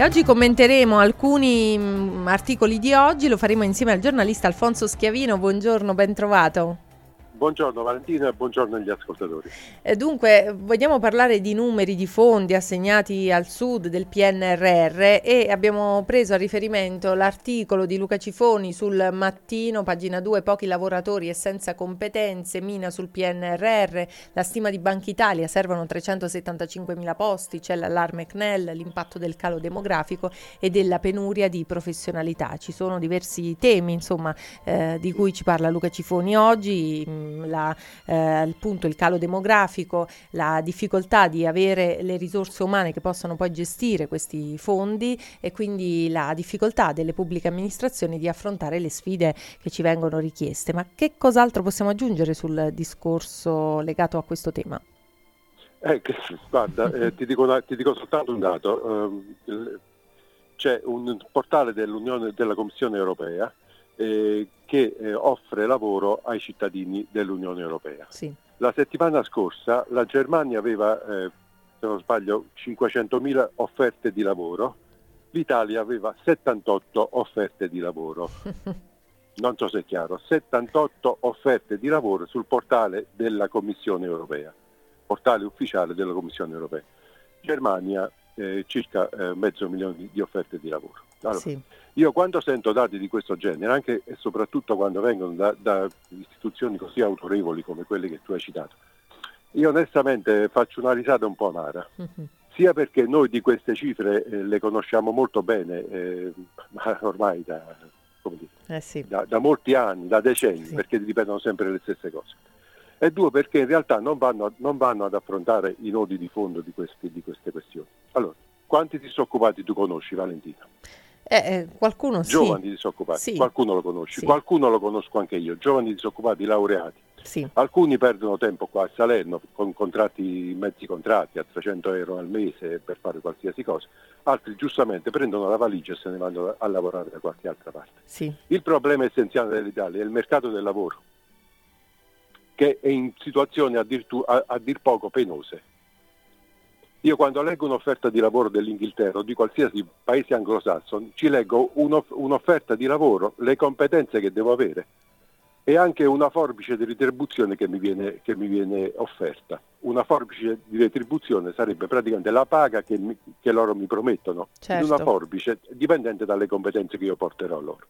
E oggi commenteremo alcuni mh, articoli di oggi, lo faremo insieme al giornalista Alfonso Schiavino. Buongiorno, ben trovato. Buongiorno Valentina e buongiorno agli ascoltatori. Eh, dunque, vogliamo parlare di numeri, di fondi assegnati al sud del PNRR e abbiamo preso a riferimento l'articolo di Luca Cifoni sul mattino, pagina 2, pochi lavoratori e senza competenze, mina sul PNRR, la stima di Banca Italia, servono 375 mila posti, c'è l'allarme CNEL, l'impatto del calo demografico e della penuria di professionalità. Ci sono diversi temi, insomma, eh, di cui ci parla Luca Cifoni oggi la, eh, appunto il calo demografico, la difficoltà di avere le risorse umane che possano poi gestire questi fondi e quindi la difficoltà delle pubbliche amministrazioni di affrontare le sfide che ci vengono richieste. Ma che cos'altro possiamo aggiungere sul discorso legato a questo tema? Eh, guarda, eh, ti, dico ti, dico soltanto un dato. Uh, c'è un portale dell'Unione, della Commissione europea eh, che eh, offre lavoro ai cittadini dell'Unione Europea. Sì. La settimana scorsa la Germania aveva, eh, se non sbaglio, 500.000 offerte di lavoro, l'Italia aveva 78 offerte di lavoro. non so se è chiaro, 78 offerte di lavoro sul portale della Commissione Europea, portale ufficiale della Commissione Europea. Germania eh, circa eh, mezzo milione di offerte di lavoro. Allora, sì. Io quando sento dati di questo genere, anche e soprattutto quando vengono da, da istituzioni così autorevoli come quelle che tu hai citato, io onestamente faccio una risata un po' amara. Uh-huh. Sia perché noi di queste cifre eh, le conosciamo molto bene, eh, ma ormai da, dire, eh sì. da, da, molti anni, da decenni, sì. perché ripetono sempre le stesse cose. E due, perché in realtà non vanno, non vanno ad affrontare i nodi di fondo di, questi, di queste questioni. Allora, quanti disoccupati tu conosci, Valentina? Eh, eh, qualcuno giovani sì. disoccupati, sì. qualcuno lo conosci, sì. qualcuno lo conosco anche io, giovani disoccupati, laureati. Alcuni perdono tempo qua a Salerno con contratti, mezzi contratti a 300 euro al mese per fare qualsiasi cosa, altri giustamente prendono la valigia e se ne vanno a lavorare da qualche altra parte. Il problema essenziale dell'Italia è il mercato del lavoro, che è in situazioni a dir, tu, a, a dir poco penose. Io quando leggo un'offerta di lavoro dell'Inghilterra o di qualsiasi paese anglosassone, ci leggo un'offerta di lavoro, le competenze che devo avere e anche una forbice di retribuzione che mi viene, che mi viene offerta. Una forbice di retribuzione sarebbe praticamente la paga che, mi, che loro mi promettono, certo. una forbice dipendente dalle competenze che io porterò loro.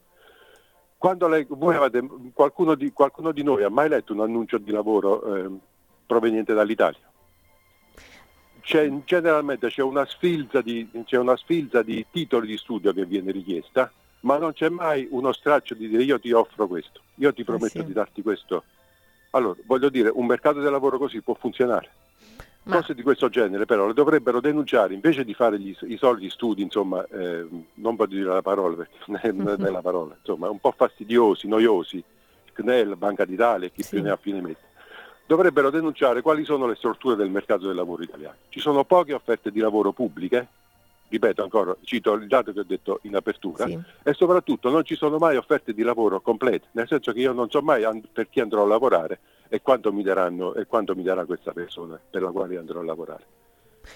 Quando lei, avete, qualcuno, di, qualcuno, di, noi ha mai letto un annuncio di lavoro eh, proveniente dall'Italia? C'è, generalmente c'è una, di, c'è una, sfilza di, titoli di studio che viene richiesta, ma non c'è mai uno straccio di dire io ti offro questo, io ti eh prometto eh sì. di darti questo. Allora, voglio dire, un mercato del lavoro così può funzionare. Ma... Cose di questo genere però le dovrebbero denunciare invece di fare gli, i soliti studi, insomma, eh, non voglio dire la parola perché non è, la parola, insomma, un po' fastidiosi, noiosi, CNEL, Banca d'Italia chi sì. più ne ha più ne mette dovrebbero denunciare quali sono le strutture del mercato del lavoro italiano. Ci sono poche offerte di lavoro pubbliche, ripeto ancora, cito il dato che ho detto in apertura, sì. e soprattutto non ci sono mai offerte di lavoro complete, nel senso che io non so mai per chi andrò a lavorare e quanto mi, daranno, e quanto mi darà questa persona per la quale andrò a lavorare.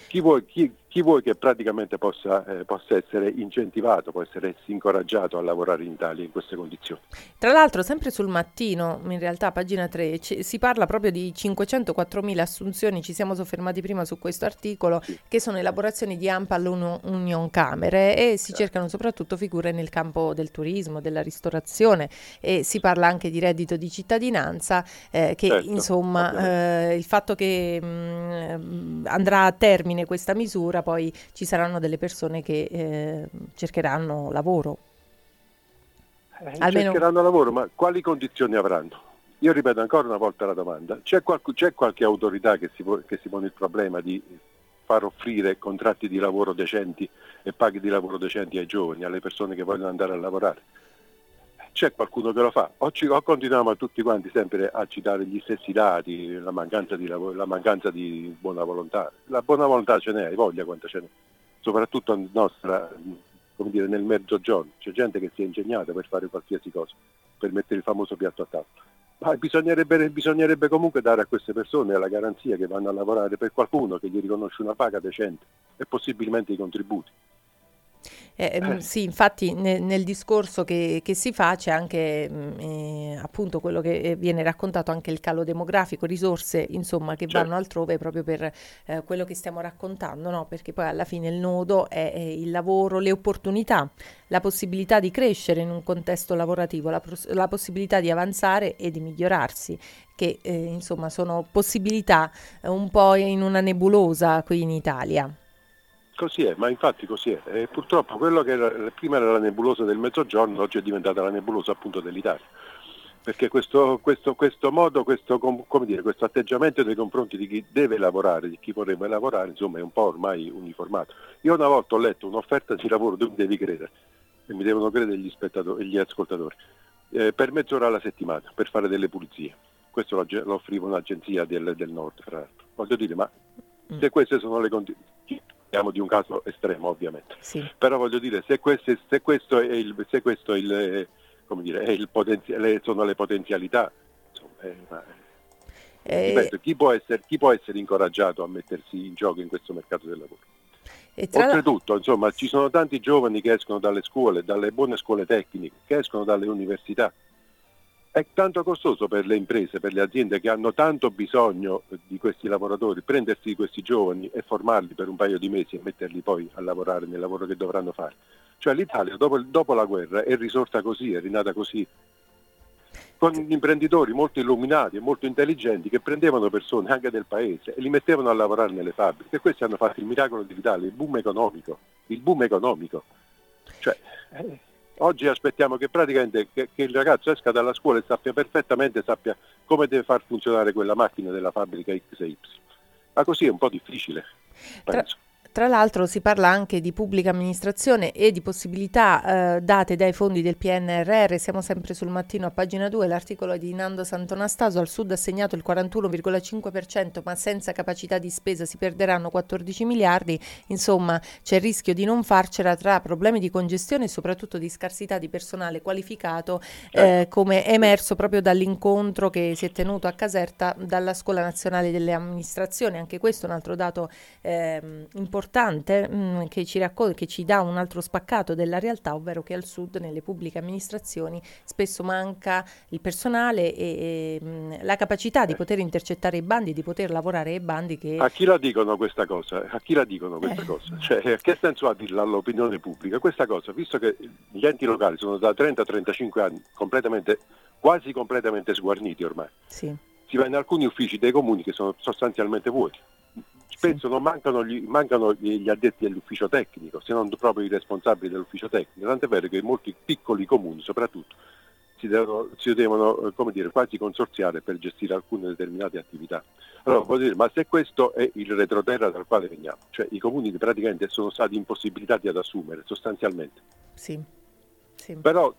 Chi vuoi, chi, chi vuoi, che praticamente possa, eh, possa, essere incentivato, può essere incoraggiato a lavorare in Italia in queste condizioni. Tra l'altro, sempre sul mattino, in realtà pagina 3, c- si parla proprio di 504.000 assunzioni, ci siamo soffermati prima su questo articolo, sì. che sono elaborazioni di AMPA all'Union Camere e si certo. cercano soprattutto figure nel campo del turismo, della ristorazione e si parla anche di reddito di cittadinanza, eh, che certo, insomma eh, il fatto che mh, mm, andrà a termine questa misura poi ci saranno delle persone che eh, cercheranno lavoro. Eh, Almeno... Cercheranno lavoro, ma quali condizioni avranno? Io ripeto ancora una volta la domanda, c'è, qualc- c'è qualche autorità che si, che si pone il problema di far offrire contratti di lavoro decenti e paghi di lavoro decenti ai giovani, alle persone che vogliono andare a lavorare? C'è qualcuno che lo fa, o, continuiamo tutti quanti sempre a citare gli stessi dati, la mancanza, di, la mancanza di buona volontà. La buona volontà ce n'è, hai voglia quanta ce n'è, soprattutto nostra, dire, nel mezzogiorno. C'è gente che si è ingegnata per fare qualsiasi cosa, per mettere il famoso piatto a tavola. Ma bisognerebbe, bisognerebbe comunque dare a queste persone la garanzia che vanno a lavorare per qualcuno che gli riconosce una paga decente e possibilmente i contributi. Eh, ehm, eh. Sì, infatti ne, nel discorso che, che, si fa c'è anche mh, mm, eh, appunto quello che eh, viene raccontato, anche il calo demografico, risorse insomma che certo. vanno altrove proprio per eh, quello che stiamo raccontando, no? perché poi alla fine il nodo è, è, il lavoro, le opportunità, la possibilità di crescere in un contesto lavorativo, la, la possibilità di avanzare e di migliorarsi che eh, insomma sono possibilità un po' in una nebulosa qui in Italia. Così è, ma infatti così è. E purtroppo quello che era, prima era la nebulosa del mezzogiorno, oggi è diventata la nebulosa appunto dell'Italia. Perché questo, questo, questo modo, questo, dire, questo, atteggiamento nei confronti di chi deve lavorare, di chi vorrebbe lavorare, insomma è un po' ormai uniformato. Io una volta ho letto un'offerta di lavoro, tu mi devi credere, e mi devono credere gli, gli ascoltatori, eh, per mezz'ora alla settimana, per fare delle pulizie. Questo lo, lo offriva un'agenzia del, del nord, fra l'altro. Voglio dire, ma mm. se queste sono le condizioni parliamo di un caso estremo ovviamente, sì. però voglio dire se, queste, se questo è il, se questo è il, dire, è il potenziale, sono le potenzialità, insomma, è, eh, ripeto, chi, può essere, chi può essere incoraggiato a mettersi in gioco in questo mercato del lavoro? Oltretutto, insomma, ci sono tanti giovani che escono dalle scuole, dalle buone scuole tecniche, che escono dalle università è tanto costoso per le imprese, per le aziende che hanno tanto bisogno di questi lavoratori, prendersi questi giovani e formarli per un paio di mesi e metterli poi a lavorare nel lavoro che dovranno fare. Cioè l'Italia dopo, dopo la guerra è risorta così, è rinata così, con imprenditori molto illuminati e molto intelligenti che prendevano persone anche del paese e li mettevano a lavorare nelle fabbriche. E questi hanno fatto il miracolo di l'Italia, il boom economico. Il boom economico. Cioè, eh, Oggi aspettiamo che praticamente che, che, il ragazzo esca dalla scuola e sappia perfettamente sappia come deve far funzionare quella macchina della fabbrica X e Y. Ma così è un po' difficile, penso. Tra l'altro si parla anche di pubblica amministrazione e di possibilità eh, date dai fondi del PNRR. Siamo sempre sul mattino a pagina 2, l'articolo di Nando Santonastaso. Al sud assegnato il 41,5%, ma senza capacità di spesa si perderanno 14 miliardi. Insomma, c'è il rischio di non farcela tra problemi di congestione e soprattutto di scarsità di personale qualificato, eh, ecco. come emerso proprio dall'incontro che si è tenuto a Caserta dalla Scuola Nazionale delle Amministrazioni. Anche questo è un altro dato eh, importante importante mh, mm, che, ci raccol- che ci dà un altro spaccato della realtà, ovvero che al sud nelle pubbliche amministrazioni spesso manca il personale e, e mh, mm, la capacità di poter intercettare i bandi, di poter lavorare ai bandi che... A chi la dicono questa cosa? A chi la dicono questa eh. cosa? Cioè, che senso ha dirla all'opinione pubblica? Questa cosa, visto che gli enti locali sono da 30-35 anni completamente, quasi completamente sguarniti ormai, sì. si va in alcuni uffici dei comuni che sono sostanzialmente vuoti spesso non mancano, gli, mancano gli, addetti all'ufficio tecnico, se non proprio i responsabili dell'ufficio tecnico, tant'è vero che in molti piccoli comuni soprattutto si devono, si devono eh, dire, quasi consorziare per gestire alcune determinate attività. Allora, voglio dire, ma se questo è il retroterra dal quale veniamo, cioè i comuni praticamente sono stati impossibilitati ad assumere sostanzialmente. Sì. Sì. Però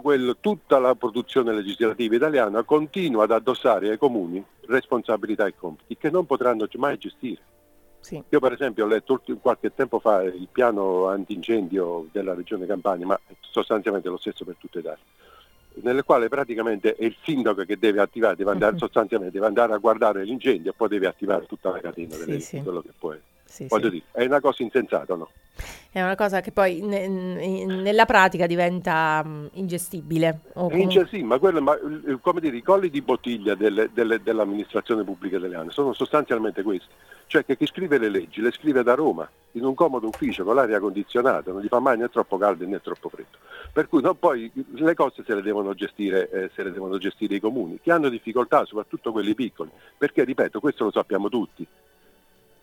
quello, tutta la produzione legislativa italiana continua ad addossare ai comuni responsabilità e compiti che non potranno mai gestire. Sì. Io per esempio ho letto qualche tempo fa il piano antincendio della regione Campania, ma sostanzialmente lo stesso per tutta Italia, nel quale praticamente è il sindaco che deve attivare, deve andare, uh-huh. sostanzialmente deve andare a guardare l'incendio e poi deve attivare tutta la catena delle, sì, sì. quello che può essere. Sì, Voglio dire, è una cosa insensata, no? È una cosa che poi ne, ne, nella pratica diventa um, ingestibile. Comunque... Ingestibile, ma, quello, ma come dire, i colli di bottiglia delle, delle, dell'amministrazione pubblica italiana sono sostanzialmente questi. Cioè che chi scrive le leggi le scrive da Roma, in un comodo ufficio con l'aria condizionata, non gli fa mai né troppo caldo né troppo freddo. Per cui no, poi le cose se le, devono gestire, eh, se le devono gestire i comuni, che hanno difficoltà, soprattutto quelli piccoli, perché ripeto, questo lo sappiamo tutti,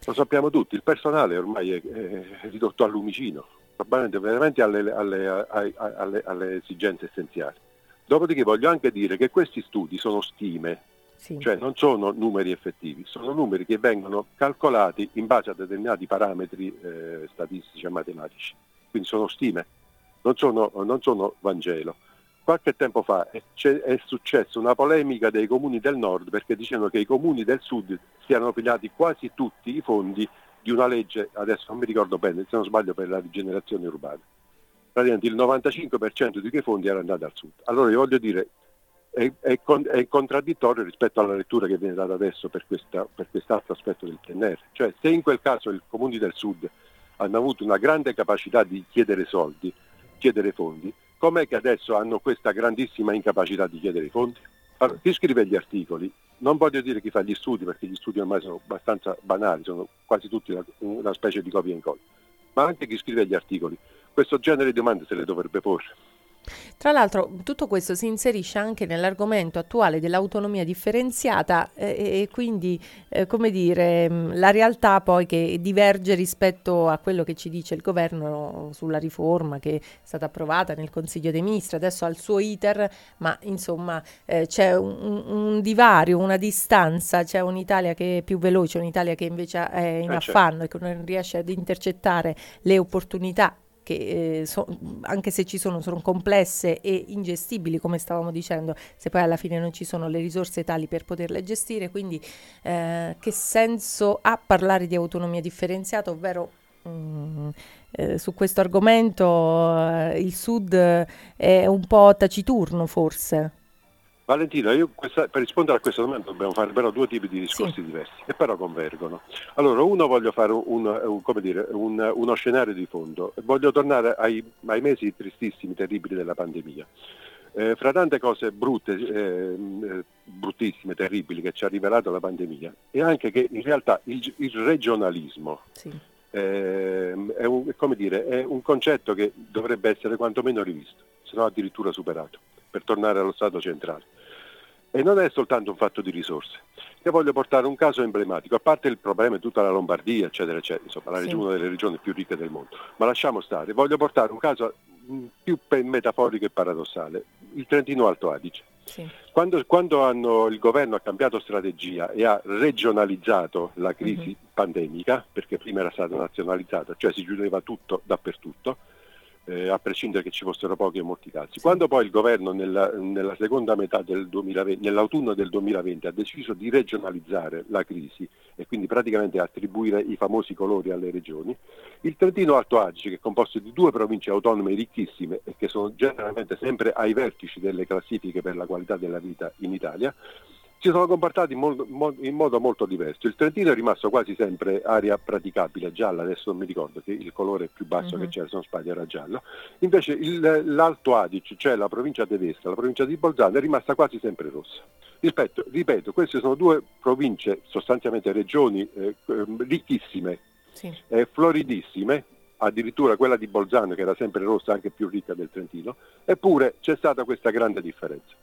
lo sappiamo tutti, il personale ormai è, è ridotto al lumicino, veramente alle, alle, alle, alle, esigenze essenziali. Dopodiché voglio anche dire che questi studi sono stime, sì. cioè non sono numeri effettivi, sono numeri che vengono calcolati in base a determinati parametri eh, statistici e matematici, quindi sono stime, non sono, non sono Vangelo qualche tempo fa è, è successa una polemica dei comuni del nord perché dicevano che i comuni del sud siano pigliati quasi tutti i fondi di una legge, adesso non mi ricordo bene, se non sbaglio per la rigenerazione urbana. Praticamente il 95% di quei fondi era andato al sud. Allora io voglio dire, è, è, con, è contraddittorio rispetto alla lettura che viene data adesso per, questa, per quest'altro aspetto del PNR. Cioè se in quel caso i comuni del sud hanno avuto una grande capacità di chiedere soldi, chiedere fondi, com'è che adesso hanno questa grandissima incapacità di chiedere i fondi? Allora, chi scrive gli articoli, non voglio dire chi fa gli studi, perché gli studi ormai sono abbastanza banali, sono quasi tutti una, una specie di copia e incolla, ma anche chi scrive gli articoli, questo genere di domande se le dovrebbe porre. Tra l'altro tutto questo si inserisce anche nell'argomento attuale dell'autonomia differenziata eh, e quindi, eh, come dire, mm, la realtà poi che diverge rispetto a quello che ci dice il governo sulla riforma che è stata approvata nel Consiglio dei Ministri, adesso al suo iter, ma insomma eh, c'è un, un, divario, una distanza, c'è un'Italia che è più veloce, un'Italia che invece è in eh, certo. affanno e che non riesce ad intercettare le opportunità che eh, so, anche se ci sono, sono complesse e ingestibili, come stavamo dicendo, se poi alla fine non ci sono le risorse tali per poterle gestire, quindi eh, che senso ha parlare di autonomia differenziata, ovvero mh, mm, eh, su questo argomento eh, il Sud è un po' taciturno forse? Valentina, questa, per rispondere a questa domanda dobbiamo fare però due tipi di discorsi sì. diversi, che però convergono. Allora, uno voglio fare un, un, dire, un, uno scenario di fondo, voglio tornare ai, ai mesi tristissimi, terribili della pandemia. Eh, fra tante cose brutte, eh, bruttissime, terribili che ci ha rivelato la pandemia, è anche che in realtà il, il regionalismo sì. eh, è, un, dire, è un concetto che dovrebbe essere quantomeno rivisto, se no addirittura superato, per tornare allo Stato centrale. E non è soltanto un fatto di risorse. Io voglio portare un caso emblematico, a parte il problema di tutta la Lombardia, eccetera, eccetera, insomma, la sì. una delle regioni più ricche del mondo, ma lasciamo stare, voglio portare un caso mm, più metaforico e paradossale, il Trentino Alto Adige. Sì. Quando, quando hanno, il governo ha cambiato strategia e ha regionalizzato la crisi uh-huh. pandemica, perché prima era stata nazionalizzata, cioè si chiudeva tutto dappertutto, eh, a prescindere che ci fossero pochi in molti casi. Quando poi il governo nella, nella seconda metà del 2020, nell'autunno del 2020 ha deciso di regionalizzare la crisi e quindi praticamente attribuire i famosi colori alle regioni, il Trentino Alto Adige, che è composto di due province autonome ricchissime e che sono generalmente sempre ai vertici delle classifiche per la qualità della vita in Italia, si sono comportati in modo molto diverso. Il Trentino è rimasto quasi sempre area praticabile, gialla, adesso non mi ricordo che il colore più basso mm-hmm. che c'era, se non sbaglio, era giallo. Invece il, l'Alto Adige, cioè la provincia tedesca, la provincia di Bolzano, è rimasta quasi sempre rossa. Rispetto, ripeto, queste sono due province, sostanzialmente regioni eh, ricchissime, sì. eh, floridissime, addirittura quella di Bolzano che era sempre rossa, anche più ricca del Trentino, eppure c'è stata questa grande differenza.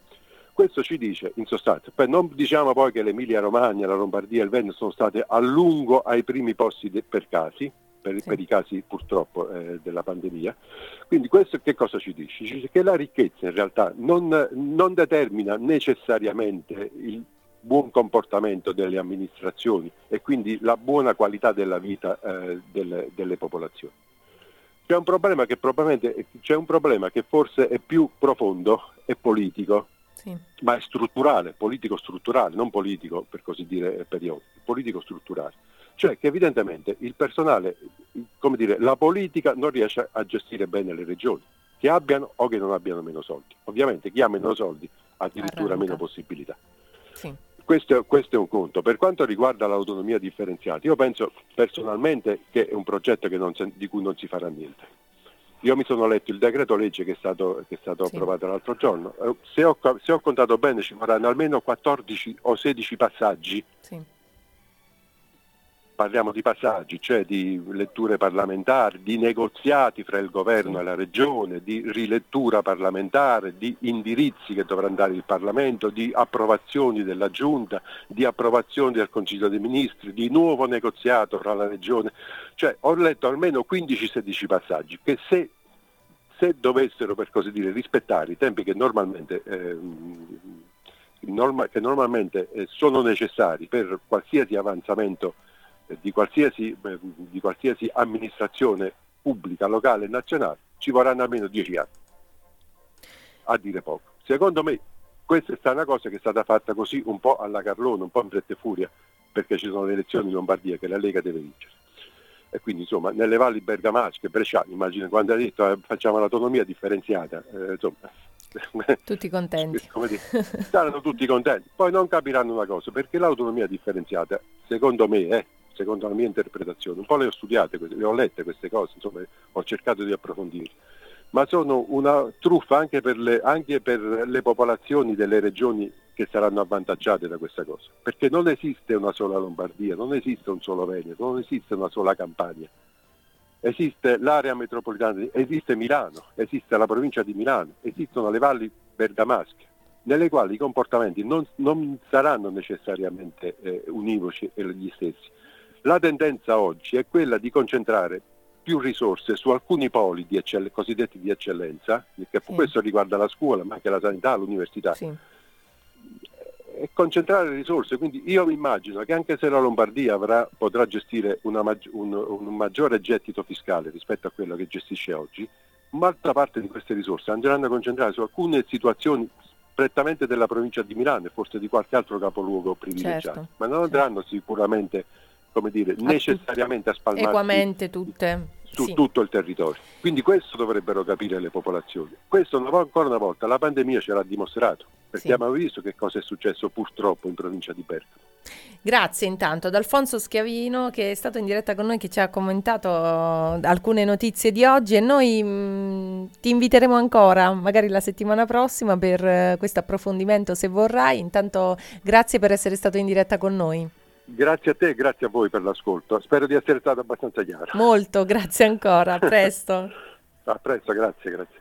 Questo ci dice in sostanza, poi non diciamo poi che l'Emilia Romagna, la Lombardia e il Veneto sono state a lungo ai primi posti de- per casi, per, sì. per, i casi purtroppo eh, della pandemia. Quindi questo che cosa ci dice? Ci dice che la ricchezza in realtà non, non determina necessariamente il buon comportamento delle amministrazioni e quindi la buona qualità della vita eh, delle, delle popolazioni. C'è un, problema che probabilmente, c'è un problema che forse è più profondo e politico sì. ma è strutturale, politico-strutturale, non politico per così dire periodico, politico-strutturale. Cioè che evidentemente il personale, come dire, la politica non riesce a gestire bene le regioni, che abbiano o che non abbiano meno soldi. Ovviamente chi ha meno soldi ha addirittura Arranca. meno possibilità. Sì. Questo, questo, è un conto. Per quanto riguarda l'autonomia differenziata, io penso personalmente che è un progetto se, di cui non si farà niente io mi sono letto il decreto legge che è stato, che è stato sì. approvato l'altro giorno. Eh, se ho, se ho, contato bene ci vorranno almeno 14 o 16 passaggi. Sì parliamo di passaggi, cioè di letture parlamentari, di negoziati fra il governo e la regione, di rilettura parlamentare, di indirizzi che dovrà dare il Parlamento, di approvazioni della Giunta, di approvazioni del Consiglio dei Ministri, di nuovo negoziato fra la regione. Cioè ho letto almeno 15-16 passaggi che se, se, dovessero per così dire rispettare i tempi che normalmente, eh, norma, che normalmente eh, sono necessari per qualsiasi avanzamento di qualsiasi, di qualsiasi amministrazione pubblica, locale e nazionale, ci vorranno almeno dieci anni, a dire poco. Secondo me questa è stata una cosa che è stata fatta così un po' alla Carlone, un po' in fretta e furia, perché ci sono le elezioni in Lombardia che la Lega deve vincere. E quindi insomma nelle valli bergamasche, bresciane, immagino quando ha detto eh, facciamo l'autonomia differenziata, eh, insomma tutti contenti. Dire, saranno tutti contenti. Poi non capiranno una cosa, perché l'autonomia differenziata, secondo me, eh, secondo la mia interpretazione. Un po' le ho studiate, le ho lette queste cose, insomma, ho cercato di approfondire. Ma sono una truffa anche per, le, anche per le popolazioni delle regioni che saranno avvantaggiate da questa cosa. Perché non esiste una sola Lombardia, non esiste un solo Veneto, non esiste una sola Campania. Esiste l'area metropolitana, esiste Milano, esiste la provincia di Milano, esistono le valli bergamasche nelle quali i comportamenti non, non saranno necessariamente eh, univoci e gli stessi. La tendenza oggi è quella di concentrare più risorse su alcuni poli di eccell- cosiddetti di eccellenza, perché sì. questo riguarda la scuola, ma anche la sanità, l'università, sì. e concentrare risorse. Quindi io mi immagino che anche se la Lombardia avrà, potrà gestire maggi- un, un maggiore gettito fiscale rispetto a quello che gestisce oggi, un'altra parte di queste risorse andranno a concentrare su alcune situazioni prettamente della provincia di Milano e forse di qualche altro capoluogo privilegiato, certo, ma non andranno certo. sicuramente, come dire, necessariamente a spalmare equamente tutte su sì. tutto il territorio. Quindi questo dovrebbero capire le popolazioni. Questo ancora una volta la pandemia ce l'ha dimostrato, perché sì. abbiamo visto che cosa è successo purtroppo in provincia di Bergamo. Grazie intanto ad Alfonso Schiavino che è stato in diretta con noi, che ci ha commentato alcune notizie di oggi e noi mh, mm, ti inviteremo ancora, magari la settimana prossima, per uh, questo approfondimento se vorrai. Intanto grazie per essere stato in diretta con noi. Grazie a te e grazie a voi per l'ascolto. Spero di essere stato abbastanza chiaro. Molto, grazie ancora. A presto. a presto, grazie, grazie.